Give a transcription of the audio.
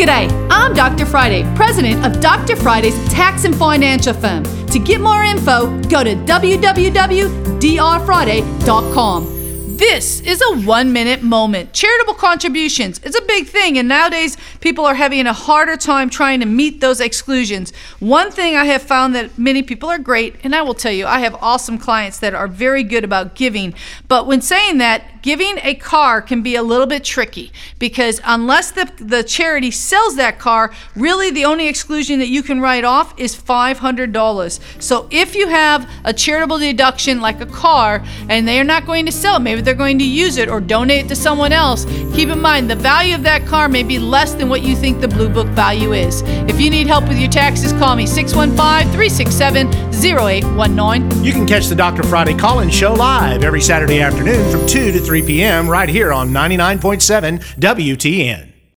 G'day, I'm Dr. Friday, president of Dr. Friday's tax and financial firm. To get more info, go to www.drfriday.com. This is a one minute moment. Charitable contributions is a big thing, and nowadays people are having a harder time trying to meet those exclusions. One thing I have found that many people are great, and I will tell you, I have awesome clients that are very good about giving. But when saying that, giving a car can be a little bit tricky because unless the, the charity sells that car, really the only exclusion that you can write off is $500. So if you have a charitable deduction like a car and they are not going to sell it, maybe they're going to use it or donate it to someone else, keep in mind the value of that car may be less than what you think the Blue Book value is. If you need help with your taxes, call me 615 367 0819. You can catch the Dr. Friday call in show live every Saturday afternoon from 2 to 3 p.m. right here on 99.7 WTN.